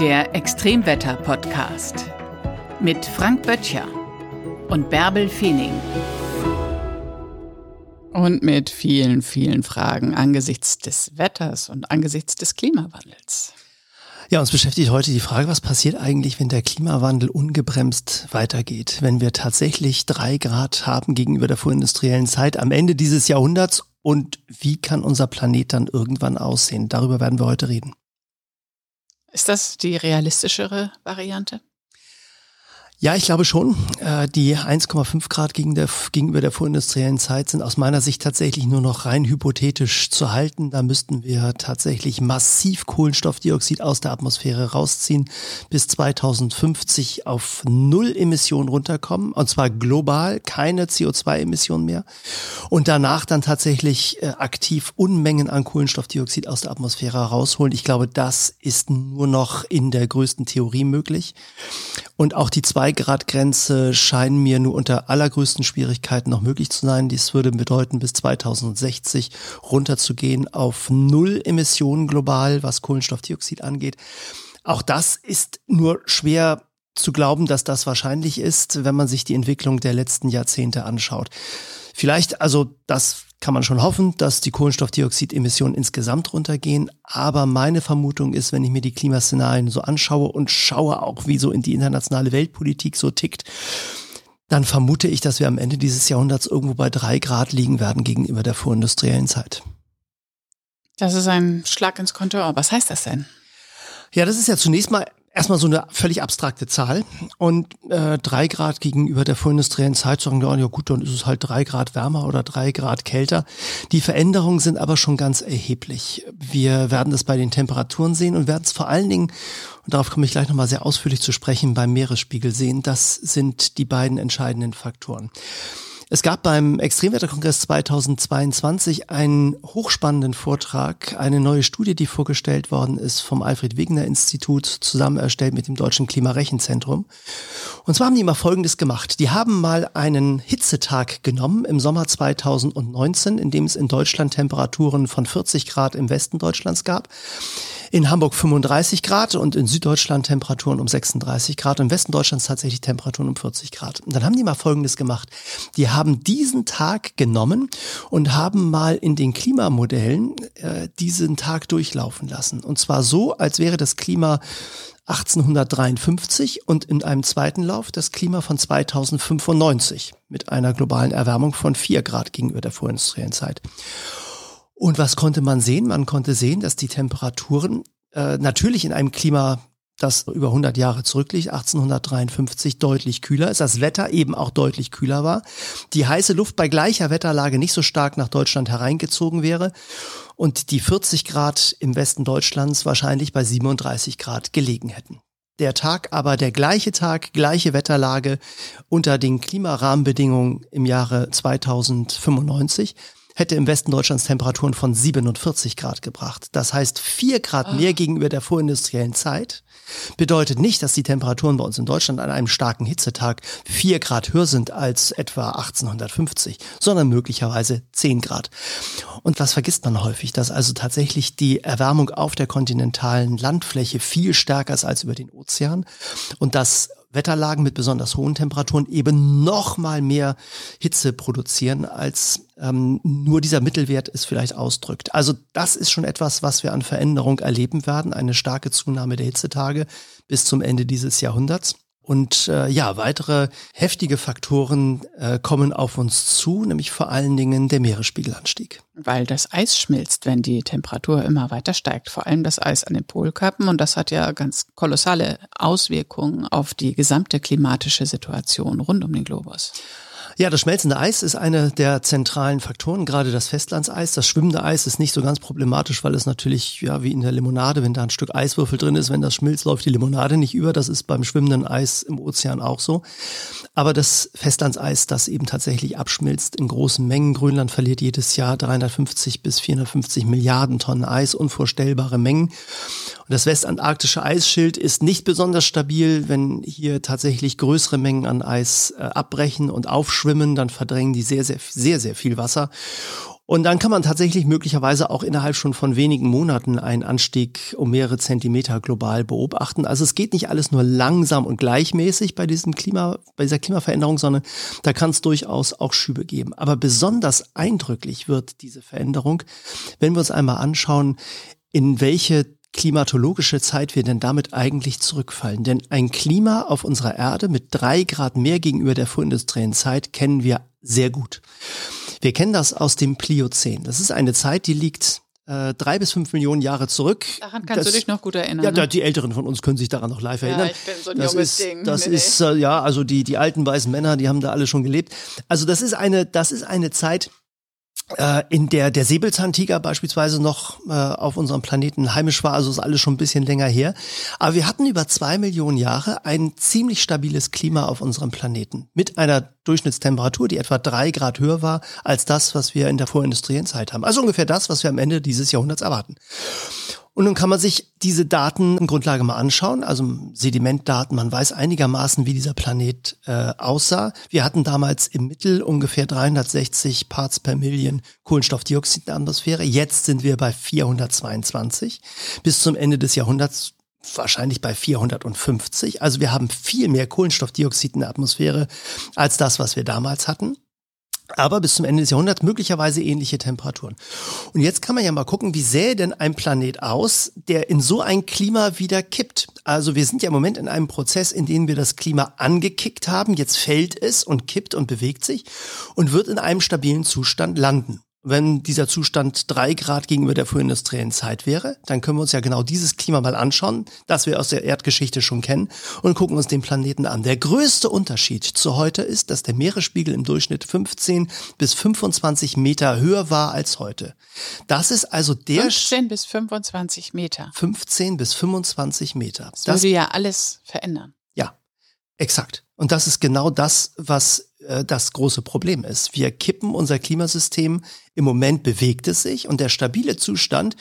Der Extremwetter-Podcast mit Frank Böttcher und Bärbel Feening. Und mit vielen, vielen Fragen angesichts des Wetters und angesichts des Klimawandels. Ja, uns beschäftigt heute die Frage, was passiert eigentlich, wenn der Klimawandel ungebremst weitergeht? Wenn wir tatsächlich drei Grad haben gegenüber der vorindustriellen Zeit am Ende dieses Jahrhunderts und wie kann unser Planet dann irgendwann aussehen? Darüber werden wir heute reden. Ist das die realistischere Variante? Ja, ich glaube schon. Äh, die 1,5 Grad gegenüber der vorindustriellen Zeit sind aus meiner Sicht tatsächlich nur noch rein hypothetisch zu halten. Da müssten wir tatsächlich massiv Kohlenstoffdioxid aus der Atmosphäre rausziehen, bis 2050 auf Null Emissionen runterkommen. Und zwar global, keine CO2-Emissionen mehr. Und danach dann tatsächlich äh, aktiv Unmengen an Kohlenstoffdioxid aus der Atmosphäre rausholen. Ich glaube, das ist nur noch in der größten Theorie möglich. Und auch die zwei 2-Grad-Grenze scheinen mir nur unter allergrößten Schwierigkeiten noch möglich zu sein. Dies würde bedeuten, bis 2060 runterzugehen auf Null Emissionen global, was Kohlenstoffdioxid angeht. Auch das ist nur schwer zu glauben, dass das wahrscheinlich ist, wenn man sich die Entwicklung der letzten Jahrzehnte anschaut. Vielleicht, also das kann man schon hoffen, dass die Kohlenstoffdioxidemissionen insgesamt runtergehen. Aber meine Vermutung ist, wenn ich mir die Klimaszenarien so anschaue und schaue auch, wie so in die internationale Weltpolitik so tickt, dann vermute ich, dass wir am Ende dieses Jahrhunderts irgendwo bei drei Grad liegen werden gegenüber der vorindustriellen Zeit. Das ist ein Schlag ins Konto. Was heißt das denn? Ja, das ist ja zunächst mal erstmal so eine völlig abstrakte Zahl. Und äh, drei Grad gegenüber der vorindustriellen Zeit sagen, ja, ja gut, dann ist es halt drei Grad wärmer oder drei Grad kälter. Die Veränderungen sind aber schon ganz erheblich. Wir werden das bei den Temperaturen sehen und werden es vor allen Dingen, und darauf komme ich gleich nochmal sehr ausführlich zu sprechen, beim Meeresspiegel sehen. Das sind die beiden entscheidenden Faktoren. Es gab beim Extremwetterkongress 2022 einen hochspannenden Vortrag, eine neue Studie, die vorgestellt worden ist vom Alfred Wegener Institut, zusammen erstellt mit dem Deutschen Klimarechenzentrum. Und zwar haben die mal Folgendes gemacht. Die haben mal einen Hitzetag genommen im Sommer 2019, in dem es in Deutschland Temperaturen von 40 Grad im Westen Deutschlands gab in Hamburg 35 Grad und in Süddeutschland Temperaturen um 36 Grad und im Westen Deutschlands tatsächlich Temperaturen um 40 Grad. Und dann haben die mal Folgendes gemacht. Die diesen Tag genommen und haben mal in den Klimamodellen äh, diesen Tag durchlaufen lassen. Und zwar so, als wäre das Klima 1853 und in einem zweiten Lauf das Klima von 2095 mit einer globalen Erwärmung von 4 Grad gegenüber der vorindustriellen Zeit. Und was konnte man sehen? Man konnte sehen, dass die Temperaturen äh, natürlich in einem Klima, das über 100 Jahre zurückliegt, 1853 deutlich kühler ist, das Wetter eben auch deutlich kühler war, die heiße Luft bei gleicher Wetterlage nicht so stark nach Deutschland hereingezogen wäre und die 40 Grad im Westen Deutschlands wahrscheinlich bei 37 Grad gelegen hätten. Der Tag aber der gleiche Tag, gleiche Wetterlage unter den Klimarahmenbedingungen im Jahre 2095 hätte im Westen Deutschlands Temperaturen von 47 Grad gebracht. Das heißt, vier Grad mehr ah. gegenüber der vorindustriellen Zeit bedeutet nicht, dass die Temperaturen bei uns in Deutschland an einem starken Hitzetag vier Grad höher sind als etwa 1850, sondern möglicherweise zehn Grad. Und was vergisst man häufig, dass also tatsächlich die Erwärmung auf der kontinentalen Landfläche viel stärker ist als über den Ozean und dass Wetterlagen mit besonders hohen Temperaturen eben noch mal mehr Hitze produzieren, als ähm, nur dieser Mittelwert es vielleicht ausdrückt. Also das ist schon etwas, was wir an Veränderung erleben werden, eine starke Zunahme der Hitzetage bis zum Ende dieses Jahrhunderts. Und äh, ja, weitere heftige Faktoren äh, kommen auf uns zu, nämlich vor allen Dingen der Meeresspiegelanstieg. Weil das Eis schmilzt, wenn die Temperatur immer weiter steigt, vor allem das Eis an den Polkappen. Und das hat ja ganz kolossale Auswirkungen auf die gesamte klimatische Situation rund um den Globus. Ja, das schmelzende Eis ist einer der zentralen Faktoren, gerade das Festlandseis. Das schwimmende Eis ist nicht so ganz problematisch, weil es natürlich, ja, wie in der Limonade, wenn da ein Stück Eiswürfel drin ist, wenn das schmilzt, läuft die Limonade nicht über. Das ist beim schwimmenden Eis im Ozean auch so. Aber das Festlandseis, das eben tatsächlich abschmilzt in großen Mengen. Grönland verliert jedes Jahr 350 bis 450 Milliarden Tonnen Eis, unvorstellbare Mengen. Und das westantarktische Eisschild ist nicht besonders stabil, wenn hier tatsächlich größere Mengen an Eis äh, abbrechen und aufschwimmen schwimmen, dann verdrängen die sehr, sehr, sehr, sehr viel Wasser. Und dann kann man tatsächlich möglicherweise auch innerhalb schon von wenigen Monaten einen Anstieg um mehrere Zentimeter global beobachten. Also es geht nicht alles nur langsam und gleichmäßig bei diesem Klima, bei dieser Klimaveränderung, sondern da kann es durchaus auch Schübe geben. Aber besonders eindrücklich wird diese Veränderung, wenn wir uns einmal anschauen, in welche klimatologische Zeit wir denn damit eigentlich zurückfallen. Denn ein Klima auf unserer Erde mit drei Grad mehr gegenüber der vorindustriellen Zeit kennen wir sehr gut. Wir kennen das aus dem Pliozän. Das ist eine Zeit, die liegt äh, drei bis fünf Millionen Jahre zurück. Daran kannst das, du dich noch gut erinnern. Ja, ne? die Älteren von uns können sich daran noch live erinnern. Ja, ich bin so ein das junges ist, Ding. Das Nee, ist, äh, ja, also die, die alten weißen Männer, die haben da alle schon gelebt. Also das ist eine, das ist eine Zeit, in der der Säbelzahntiger beispielsweise noch äh, auf unserem Planeten heimisch war, also ist alles schon ein bisschen länger her. Aber wir hatten über zwei Millionen Jahre ein ziemlich stabiles Klima auf unserem Planeten mit einer Durchschnittstemperatur, die etwa drei Grad höher war als das, was wir in der vorindustriellen Zeit haben. Also ungefähr das, was wir am Ende dieses Jahrhunderts erwarten. Und nun kann man sich diese Datengrundlage mal anschauen, also Sedimentdaten. Man weiß einigermaßen, wie dieser Planet äh, aussah. Wir hatten damals im Mittel ungefähr 360 Parts per Million Kohlenstoffdioxid in der Atmosphäre. Jetzt sind wir bei 422. Bis zum Ende des Jahrhunderts wahrscheinlich bei 450. Also wir haben viel mehr Kohlenstoffdioxid in der Atmosphäre als das, was wir damals hatten aber bis zum Ende des Jahrhunderts möglicherweise ähnliche Temperaturen. Und jetzt kann man ja mal gucken, wie sähe denn ein Planet aus, der in so ein Klima wieder kippt. Also wir sind ja im Moment in einem Prozess, in dem wir das Klima angekickt haben, jetzt fällt es und kippt und bewegt sich und wird in einem stabilen Zustand landen wenn dieser Zustand drei Grad gegenüber der vorindustriellen Zeit wäre, dann können wir uns ja genau dieses Klima mal anschauen, das wir aus der Erdgeschichte schon kennen und gucken uns den Planeten an. Der größte Unterschied zu heute ist, dass der Meeresspiegel im Durchschnitt 15 bis 25 Meter höher war als heute. Das ist also der 15 bis 25 Meter. 15 bis 25 Meter. Das würde ja alles verändern. Ja, exakt. Und das ist genau das, was äh, das große Problem ist. Wir kippen unser Klimasystem, im Moment bewegt es sich und der stabile Zustand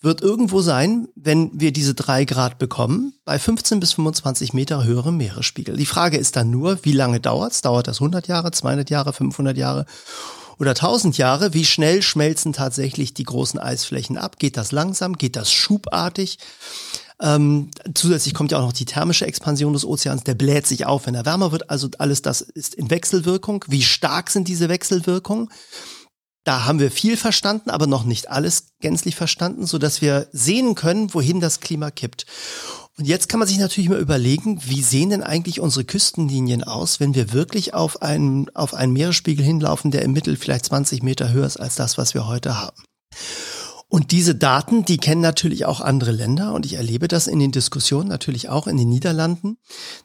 wird irgendwo sein, wenn wir diese drei Grad bekommen, bei 15 bis 25 Meter höherem Meeresspiegel. Die Frage ist dann nur, wie lange dauert's? Dauert das 100 Jahre, 200 Jahre, 500 Jahre oder 1000 Jahre? Wie schnell schmelzen tatsächlich die großen Eisflächen ab? Geht das langsam? Geht das schubartig? Ähm, zusätzlich kommt ja auch noch die thermische Expansion des Ozeans, der bläht sich auf, wenn er wärmer wird. Also alles das ist in Wechselwirkung. Wie stark sind diese Wechselwirkungen? Da haben wir viel verstanden, aber noch nicht alles gänzlich verstanden, so dass wir sehen können, wohin das Klima kippt. Und jetzt kann man sich natürlich mal überlegen, wie sehen denn eigentlich unsere Küstenlinien aus, wenn wir wirklich auf einen, auf einen Meeresspiegel hinlaufen, der im Mittel vielleicht 20 Meter höher ist als das, was wir heute haben. Und diese Daten, die kennen natürlich auch andere Länder und ich erlebe das in den Diskussionen natürlich auch in den Niederlanden.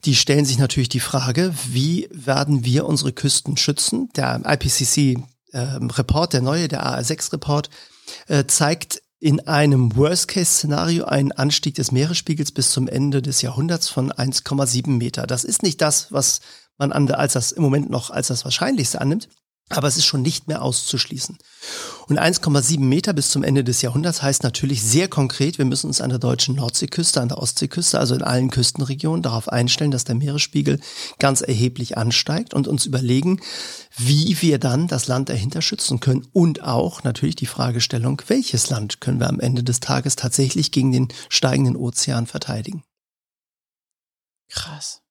Die stellen sich natürlich die Frage, wie werden wir unsere Küsten schützen? Der IPCC-Report, äh, der neue, der AR6-Report, äh, zeigt in einem Worst-Case-Szenario einen Anstieg des Meeresspiegels bis zum Ende des Jahrhunderts von 1,7 Meter. Das ist nicht das, was man als das im Moment noch als das Wahrscheinlichste annimmt. Aber es ist schon nicht mehr auszuschließen. Und 1,7 Meter bis zum Ende des Jahrhunderts heißt natürlich sehr konkret, wir müssen uns an der deutschen Nordseeküste, an der Ostseeküste, also in allen Küstenregionen darauf einstellen, dass der Meeresspiegel ganz erheblich ansteigt und uns überlegen, wie wir dann das Land dahinter schützen können. Und auch natürlich die Fragestellung, welches Land können wir am Ende des Tages tatsächlich gegen den steigenden Ozean verteidigen. Krass.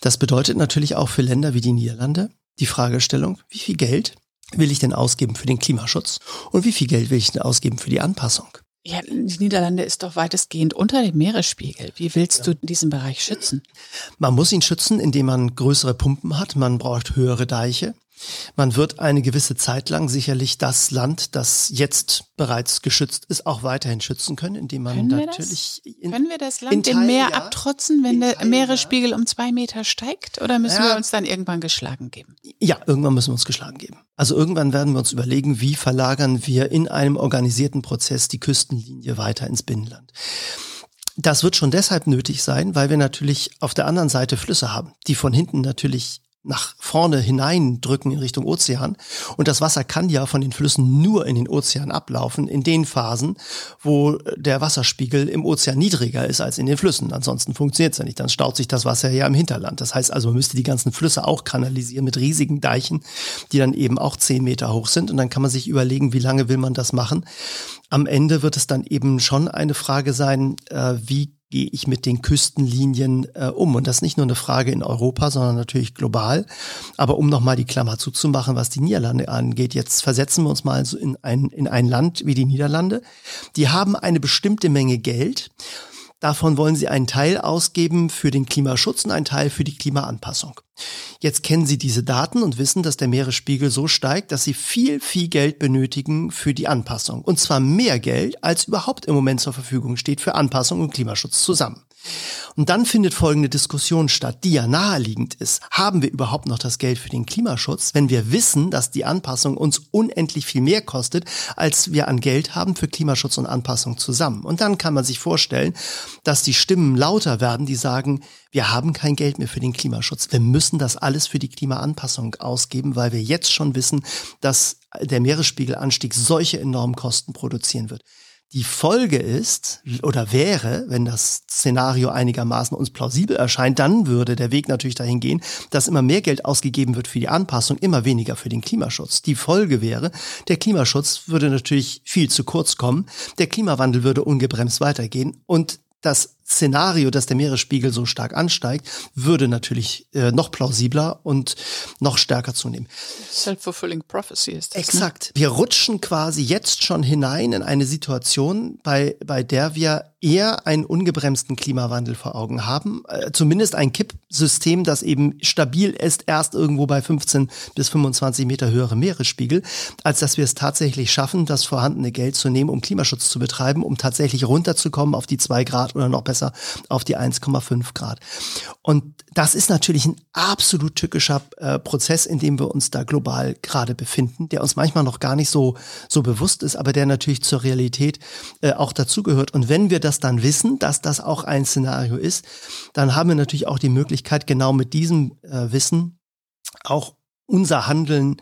Das bedeutet natürlich auch für Länder wie die Niederlande, die Fragestellung, wie viel Geld will ich denn ausgeben für den Klimaschutz und wie viel Geld will ich denn ausgeben für die Anpassung? Ja, die Niederlande ist doch weitestgehend unter dem Meeresspiegel. Wie willst ja. du diesen Bereich schützen? Man muss ihn schützen, indem man größere Pumpen hat. Man braucht höhere Deiche. Man wird eine gewisse Zeit lang sicherlich das Land, das jetzt bereits geschützt ist, auch weiterhin schützen können, indem man können natürlich. Wir? In, können wir das Land dem Meer ja, abtrotzen, wenn der Meeresspiegel ja. um zwei Meter steigt? Oder müssen ja. wir uns dann irgendwann geschlagen geben? Ja, irgendwann müssen wir uns geschlagen geben. Also irgendwann werden wir uns überlegen, wie verlagern wir in einem organisierten Prozess die Küstenlinie weiter ins Binnenland. Das wird schon deshalb nötig sein, weil wir natürlich auf der anderen Seite Flüsse haben, die von hinten natürlich nach vorne hineindrücken in Richtung Ozean. Und das Wasser kann ja von den Flüssen nur in den Ozean ablaufen, in den Phasen, wo der Wasserspiegel im Ozean niedriger ist als in den Flüssen. Ansonsten funktioniert es ja nicht. Dann staut sich das Wasser ja im Hinterland. Das heißt also, man müsste die ganzen Flüsse auch kanalisieren mit riesigen Deichen, die dann eben auch zehn Meter hoch sind. Und dann kann man sich überlegen, wie lange will man das machen. Am Ende wird es dann eben schon eine Frage sein, äh, wie gehe ich mit den Küstenlinien äh, um? Und das ist nicht nur eine Frage in Europa, sondern natürlich global. Aber um nochmal die Klammer zuzumachen, was die Niederlande angeht, jetzt versetzen wir uns mal in ein, in ein Land wie die Niederlande. Die haben eine bestimmte Menge Geld. Davon wollen sie einen Teil ausgeben für den Klimaschutz und einen Teil für die Klimaanpassung. Jetzt kennen Sie diese Daten und wissen, dass der Meeresspiegel so steigt, dass Sie viel, viel Geld benötigen für die Anpassung. Und zwar mehr Geld, als überhaupt im Moment zur Verfügung steht für Anpassung und Klimaschutz zusammen. Und dann findet folgende Diskussion statt, die ja naheliegend ist. Haben wir überhaupt noch das Geld für den Klimaschutz, wenn wir wissen, dass die Anpassung uns unendlich viel mehr kostet, als wir an Geld haben für Klimaschutz und Anpassung zusammen? Und dann kann man sich vorstellen, dass die Stimmen lauter werden, die sagen, wir haben kein Geld mehr für den Klimaschutz. Wir müssen das alles für die Klimaanpassung ausgeben, weil wir jetzt schon wissen, dass der Meeresspiegelanstieg solche enormen Kosten produzieren wird. Die Folge ist oder wäre, wenn das Szenario einigermaßen uns plausibel erscheint, dann würde der Weg natürlich dahin gehen, dass immer mehr Geld ausgegeben wird für die Anpassung, immer weniger für den Klimaschutz. Die Folge wäre, der Klimaschutz würde natürlich viel zu kurz kommen, der Klimawandel würde ungebremst weitergehen und das Szenario, dass der Meeresspiegel so stark ansteigt, würde natürlich äh, noch plausibler und noch stärker zunehmen. Self-fulfilling prophecy ist das. Ne? Exakt. Ne? Wir rutschen quasi jetzt schon hinein in eine Situation, bei, bei der wir eher einen ungebremsten Klimawandel vor Augen haben. Äh, zumindest ein Kippsystem, das eben stabil ist, erst irgendwo bei 15 bis 25 Meter höhere Meeresspiegel, als dass wir es tatsächlich schaffen, das vorhandene Geld zu nehmen, um Klimaschutz zu betreiben, um tatsächlich runterzukommen auf die zwei Grad oder noch besser auf die 1,5 Grad. Und das ist natürlich ein absolut tückischer äh, Prozess, in dem wir uns da global gerade befinden, der uns manchmal noch gar nicht so, so bewusst ist, aber der natürlich zur Realität äh, auch dazugehört. Und wenn wir das dann wissen, dass das auch ein Szenario ist, dann haben wir natürlich auch die Möglichkeit, genau mit diesem äh, Wissen auch unser Handeln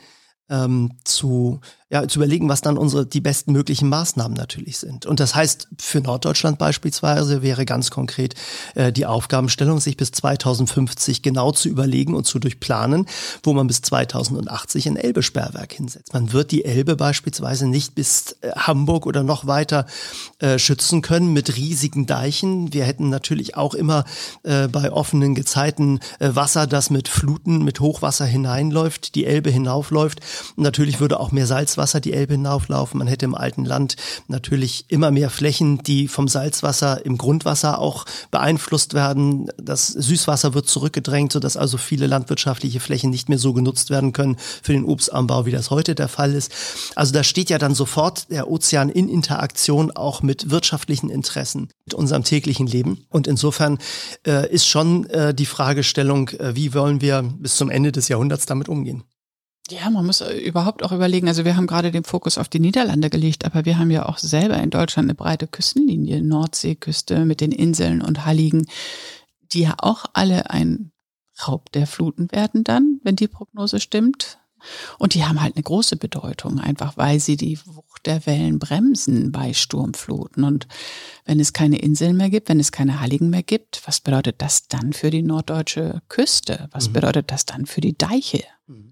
ähm, zu ja, zu überlegen, was dann unsere die besten möglichen Maßnahmen natürlich sind. Und das heißt, für Norddeutschland beispielsweise wäre ganz konkret äh, die Aufgabenstellung, sich bis 2050 genau zu überlegen und zu durchplanen, wo man bis 2080 ein Elbe-Sperrwerk hinsetzt. Man wird die Elbe beispielsweise nicht bis äh, Hamburg oder noch weiter äh, schützen können mit riesigen Deichen. Wir hätten natürlich auch immer äh, bei offenen Gezeiten äh, Wasser, das mit Fluten, mit Hochwasser hineinläuft, die Elbe hinaufläuft. Und natürlich würde auch mehr Salzwasser Salzwasser die Elbe hinauflaufen. Man hätte im alten Land natürlich immer mehr Flächen, die vom Salzwasser im Grundwasser auch beeinflusst werden. Das Süßwasser wird zurückgedrängt, sodass also viele landwirtschaftliche Flächen nicht mehr so genutzt werden können für den Obstanbau, wie das heute der Fall ist. Also da steht ja dann sofort der Ozean in Interaktion auch mit wirtschaftlichen Interessen, mit unserem täglichen Leben. Und insofern äh, ist schon äh, die Fragestellung, äh, wie wollen wir bis zum Ende des Jahrhunderts damit umgehen? Ja, man muss äh, überhaupt auch überlegen, also wir haben gerade den Fokus auf die Niederlande gelegt, aber wir haben ja auch selber in Deutschland eine breite Küstenlinie, Nordseeküste mit den Inseln und Halligen, die ja auch alle ein Raub der Fluten werden dann, wenn die Prognose stimmt. Und die haben halt eine große Bedeutung, einfach weil sie die Wucht der Wellen bremsen bei Sturmfluten. Und wenn es keine Inseln mehr gibt, wenn es keine Halligen mehr gibt, was bedeutet das dann für die norddeutsche Küste? Was mhm. bedeutet das dann für die Deiche? Mhm.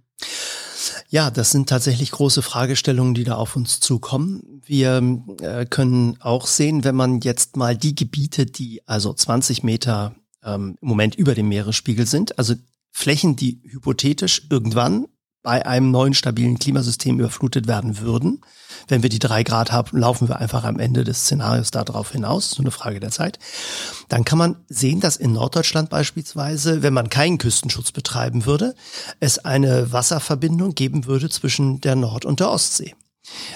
Ja, das sind tatsächlich große Fragestellungen, die da auf uns zukommen. Wir äh, können auch sehen, wenn man jetzt mal die Gebiete, die also 20 Meter ähm, im Moment über dem Meeresspiegel sind, also Flächen, die hypothetisch irgendwann bei einem neuen stabilen Klimasystem überflutet werden würden. Wenn wir die drei Grad haben, laufen wir einfach am Ende des Szenarios darauf hinaus. So eine Frage der Zeit. Dann kann man sehen, dass in Norddeutschland beispielsweise, wenn man keinen Küstenschutz betreiben würde, es eine Wasserverbindung geben würde zwischen der Nord- und der Ostsee.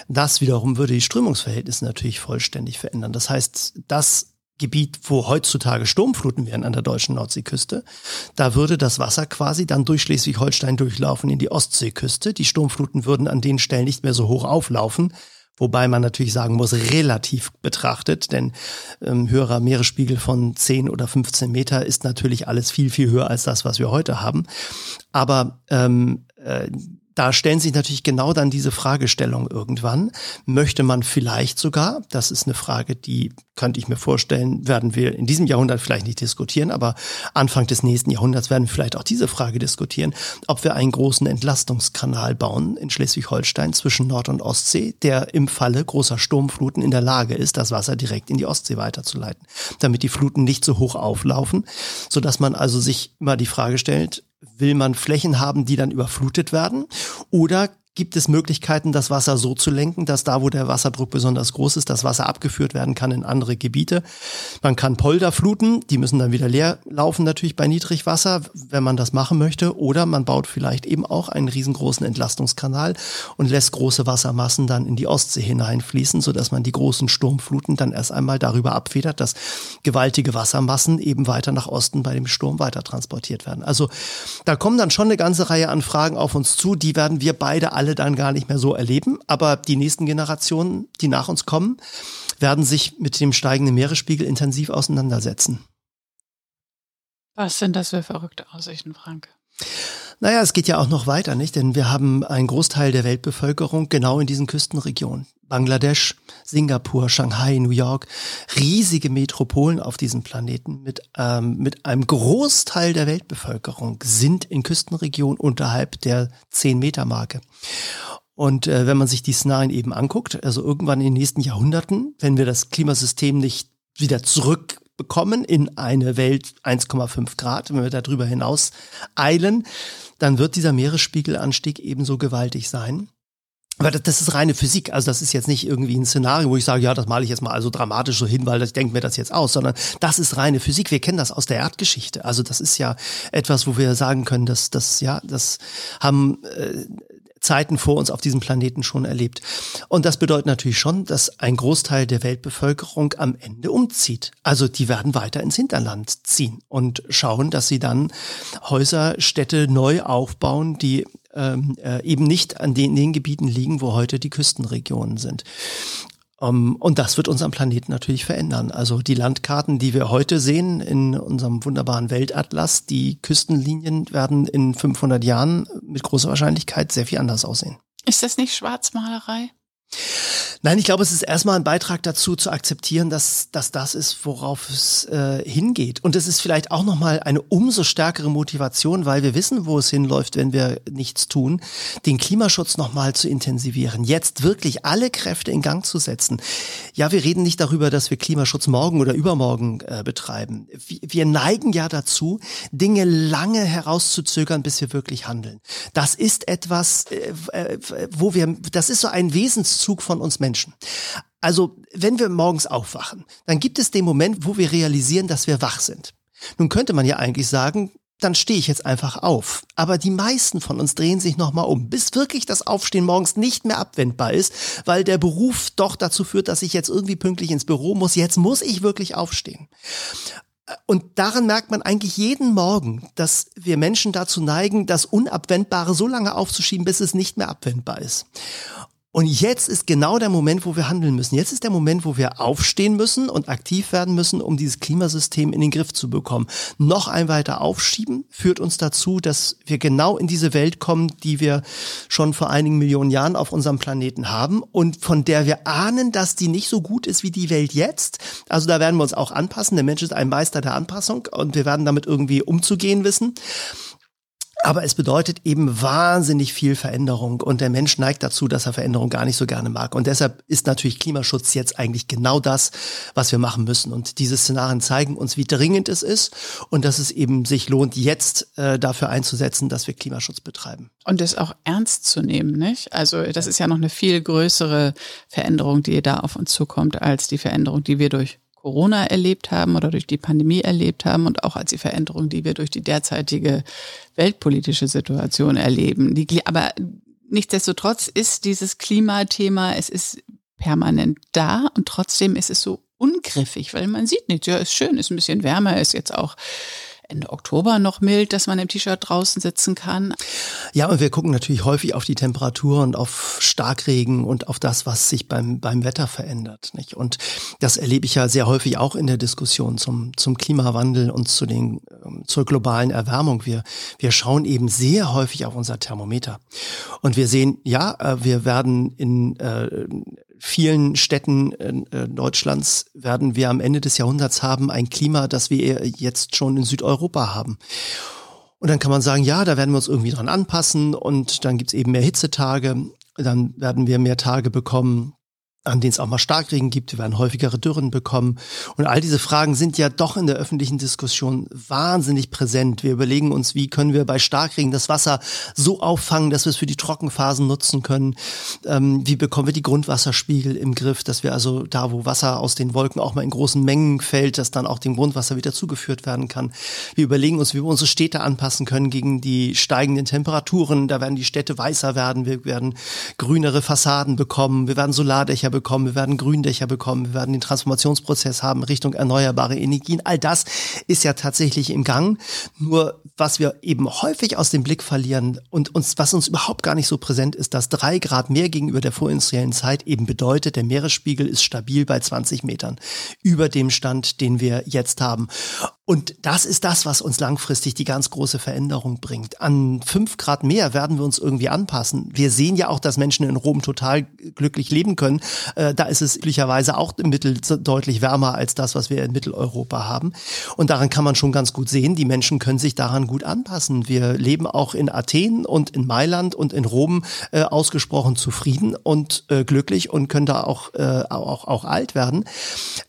Das wiederum würde die Strömungsverhältnisse natürlich vollständig verändern. Das heißt, das Gebiet, wo heutzutage Sturmfluten wären an der deutschen Nordseeküste, da würde das Wasser quasi dann durch Schleswig-Holstein durchlaufen in die Ostseeküste. Die Sturmfluten würden an den Stellen nicht mehr so hoch auflaufen, Wobei man natürlich sagen muss, relativ betrachtet, denn ähm, höherer Meeresspiegel von 10 oder 15 Meter ist natürlich alles viel, viel höher als das, was wir heute haben. Aber ähm, äh, da stellen sich natürlich genau dann diese Fragestellung irgendwann. Möchte man vielleicht sogar, das ist eine Frage, die könnte ich mir vorstellen, werden wir in diesem Jahrhundert vielleicht nicht diskutieren, aber Anfang des nächsten Jahrhunderts werden wir vielleicht auch diese Frage diskutieren, ob wir einen großen Entlastungskanal bauen in Schleswig-Holstein zwischen Nord- und Ostsee, der im Falle großer Sturmfluten in der Lage ist, das Wasser direkt in die Ostsee weiterzuleiten, damit die Fluten nicht so hoch auflaufen, so dass man also sich immer die Frage stellt, Will man Flächen haben, die dann überflutet werden? Oder gibt es Möglichkeiten, das Wasser so zu lenken, dass da, wo der Wasserdruck besonders groß ist, das Wasser abgeführt werden kann in andere Gebiete. Man kann Polder fluten, die müssen dann wieder leer laufen natürlich bei Niedrigwasser, wenn man das machen möchte. Oder man baut vielleicht eben auch einen riesengroßen Entlastungskanal und lässt große Wassermassen dann in die Ostsee hineinfließen, sodass man die großen Sturmfluten dann erst einmal darüber abfedert, dass gewaltige Wassermassen eben weiter nach Osten bei dem Sturm weiter transportiert werden. Also da kommen dann schon eine ganze Reihe an Fragen auf uns zu, die werden wir beide dann gar nicht mehr so erleben. Aber die nächsten Generationen, die nach uns kommen, werden sich mit dem steigenden Meeresspiegel intensiv auseinandersetzen. Was sind das für verrückte Aussichten, Frank? Naja, es geht ja auch noch weiter, nicht? Denn wir haben einen Großteil der Weltbevölkerung genau in diesen Küstenregionen. Bangladesch, Singapur, Shanghai, New York, riesige Metropolen auf diesem Planeten mit, ähm, mit einem Großteil der Weltbevölkerung sind in Küstenregionen unterhalb der 10-Meter-Marke. Und äh, wenn man sich die Szenarien eben anguckt, also irgendwann in den nächsten Jahrhunderten, wenn wir das Klimasystem nicht wieder zurückbekommen in eine Welt 1,5 Grad, wenn wir darüber hinaus eilen, dann wird dieser Meeresspiegelanstieg ebenso gewaltig sein. Aber das, das ist reine Physik. Also das ist jetzt nicht irgendwie ein Szenario, wo ich sage, ja, das male ich jetzt mal also dramatisch so hin, weil ich denke mir das jetzt aus, sondern das ist reine Physik. Wir kennen das aus der Erdgeschichte. Also das ist ja etwas, wo wir sagen können, dass das ja, das haben äh, Zeiten vor uns auf diesem Planeten schon erlebt. Und das bedeutet natürlich schon, dass ein Großteil der Weltbevölkerung am Ende umzieht. Also die werden weiter ins Hinterland ziehen und schauen, dass sie dann Häuser, Städte neu aufbauen, die ähm, äh, eben nicht an den, den Gebieten liegen, wo heute die Küstenregionen sind. Um, und das wird unseren Planeten natürlich verändern. Also die Landkarten, die wir heute sehen in unserem wunderbaren Weltatlas, die Küstenlinien werden in 500 Jahren mit großer Wahrscheinlichkeit sehr viel anders aussehen. Ist das nicht Schwarzmalerei? Nein, ich glaube, es ist erstmal ein Beitrag dazu zu akzeptieren, dass, dass das ist, worauf es äh, hingeht. Und es ist vielleicht auch nochmal eine umso stärkere Motivation, weil wir wissen, wo es hinläuft, wenn wir nichts tun, den Klimaschutz nochmal zu intensivieren. Jetzt wirklich alle Kräfte in Gang zu setzen. Ja, wir reden nicht darüber, dass wir Klimaschutz morgen oder übermorgen äh, betreiben. Wir neigen ja dazu, Dinge lange herauszuzögern, bis wir wirklich handeln. Das ist etwas, äh, äh wo wir, das ist so ein Wesenszug von uns Menschen. Menschen. Also, wenn wir morgens aufwachen, dann gibt es den Moment, wo wir realisieren, dass wir wach sind. Nun könnte man ja eigentlich sagen, dann stehe ich jetzt einfach auf. Aber die meisten von uns drehen sich nochmal um, bis wirklich das Aufstehen morgens nicht mehr abwendbar ist, weil der Beruf doch dazu führt, dass ich jetzt irgendwie pünktlich ins Büro muss. Jetzt muss ich wirklich aufstehen. Und daran merkt man eigentlich jeden Morgen, dass wir Menschen dazu neigen, das Unabwendbare so lange aufzuschieben, bis es nicht mehr abwendbar ist. Und jetzt ist genau der Moment, wo wir handeln müssen. Jetzt ist der Moment, wo wir aufstehen müssen und aktiv werden müssen, um dieses Klimasystem in den Griff zu bekommen. Noch ein weiter aufschieben führt uns dazu, dass wir genau in diese Welt kommen, die wir schon vor einigen Millionen Jahren auf unserem Planeten haben und von der wir ahnen, dass die nicht so gut ist wie die Welt jetzt. Also da werden wir uns auch anpassen. Der Mensch ist ein Meister der Anpassung und wir werden damit irgendwie umzugehen wissen. Aber es bedeutet eben wahnsinnig viel Veränderung und der Mensch neigt dazu, dass er Veränderung gar nicht so gerne mag. Und deshalb ist natürlich Klimaschutz jetzt eigentlich genau das, was wir machen müssen. Und diese Szenarien zeigen uns, wie dringend es ist und dass es eben sich lohnt, jetzt äh, dafür einzusetzen, dass wir Klimaschutz betreiben. Und das auch ernst zu nehmen, nicht? Also das ist ja noch eine viel größere Veränderung, die da auf uns zukommt, als die Veränderung, die wir durch Corona erlebt haben oder durch die Pandemie erlebt haben und auch als die Veränderung, die wir durch die derzeitige weltpolitische Situation erleben. Die, aber nichtsdestotrotz ist dieses Klimathema, es ist permanent da und trotzdem ist es so ungriffig, weil man sieht nichts. Ja, ist schön, ist ein bisschen wärmer, ist jetzt auch Ende Oktober noch mild, dass man im T-Shirt draußen sitzen kann. Ja, und wir gucken natürlich häufig auf die Temperatur und auf Starkregen und auf das, was sich beim, beim Wetter verändert. Nicht? Und das erlebe ich ja sehr häufig auch in der Diskussion zum, zum Klimawandel und zu den, ähm, zur globalen Erwärmung. Wir, wir schauen eben sehr häufig auf unser Thermometer. Und wir sehen, ja, äh, wir werden in äh, vielen Städten äh, Deutschlands werden wir am Ende des Jahrhunderts haben ein Klima, das wir jetzt schon in Südeuropa haben. Und dann kann man sagen, ja, da werden wir uns irgendwie dran anpassen und dann gibt's eben mehr Hitzetage, dann werden wir mehr Tage bekommen, an denen es auch mal Starkregen gibt, wir werden häufigere Dürren bekommen. Und all diese Fragen sind ja doch in der öffentlichen Diskussion wahnsinnig präsent. Wir überlegen uns, wie können wir bei Starkregen das Wasser so auffangen, dass wir es für die Trockenphasen nutzen können. Ähm, wie bekommen wir die Grundwasserspiegel im Griff, dass wir also da, wo Wasser aus den Wolken auch mal in großen Mengen fällt, dass dann auch dem Grundwasser wieder zugeführt werden kann. Wir überlegen uns, wie wir unsere Städte anpassen können gegen die steigenden Temperaturen. Da werden die Städte weißer werden, wir werden grünere Fassaden bekommen, wir werden Solardächer bekommen, wir werden Gründächer bekommen, wir werden den Transformationsprozess haben Richtung erneuerbare Energien. All das ist ja tatsächlich im Gang. Nur was wir eben häufig aus dem Blick verlieren und uns, was uns überhaupt gar nicht so präsent ist, dass drei Grad mehr gegenüber der vorindustriellen Zeit eben bedeutet, der Meeresspiegel ist stabil bei 20 Metern über dem Stand, den wir jetzt haben. Und das ist das, was uns langfristig die ganz große Veränderung bringt. An fünf Grad mehr werden wir uns irgendwie anpassen. Wir sehen ja auch, dass Menschen in Rom total glücklich leben können. Äh, da ist es üblicherweise auch im Mittel deutlich wärmer als das, was wir in Mitteleuropa haben. Und daran kann man schon ganz gut sehen, die Menschen können sich daran gut anpassen. Wir leben auch in Athen und in Mailand und in Rom äh, ausgesprochen zufrieden und äh, glücklich und können da auch, äh, auch, auch alt werden.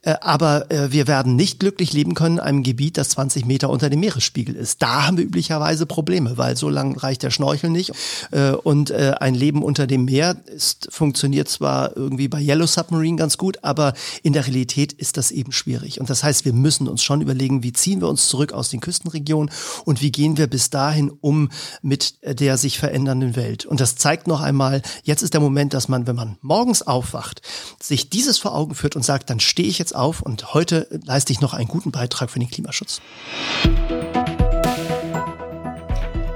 Äh, aber äh, wir werden nicht glücklich leben können in einem Gebiet, Gebiet, das 20 Meter unter dem Meeresspiegel ist. Da haben wir üblicherweise Probleme, weil so lang reicht der Schnorchel nicht. Äh, und äh, ein Leben unter dem Meer ist, funktioniert zwar irgendwie bei Yellow Submarine ganz gut, aber in der Realität ist das eben schwierig. Und das heißt, wir müssen uns schon überlegen, wie ziehen wir uns zurück aus den Küstenregionen und wie gehen wir bis dahin um mit der sich verändernden Welt. Und das zeigt noch einmal, jetzt ist der Moment, dass man, wenn man morgens aufwacht, sich dieses vor Augen führt und sagt, dann stehe ich jetzt auf und heute leiste ich noch einen guten Beitrag für den Klimaschutz. Klimaschutz.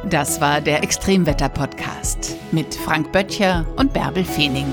Das war der Extremwetter-Podcast mit Frank Böttcher und Bärbel Feening.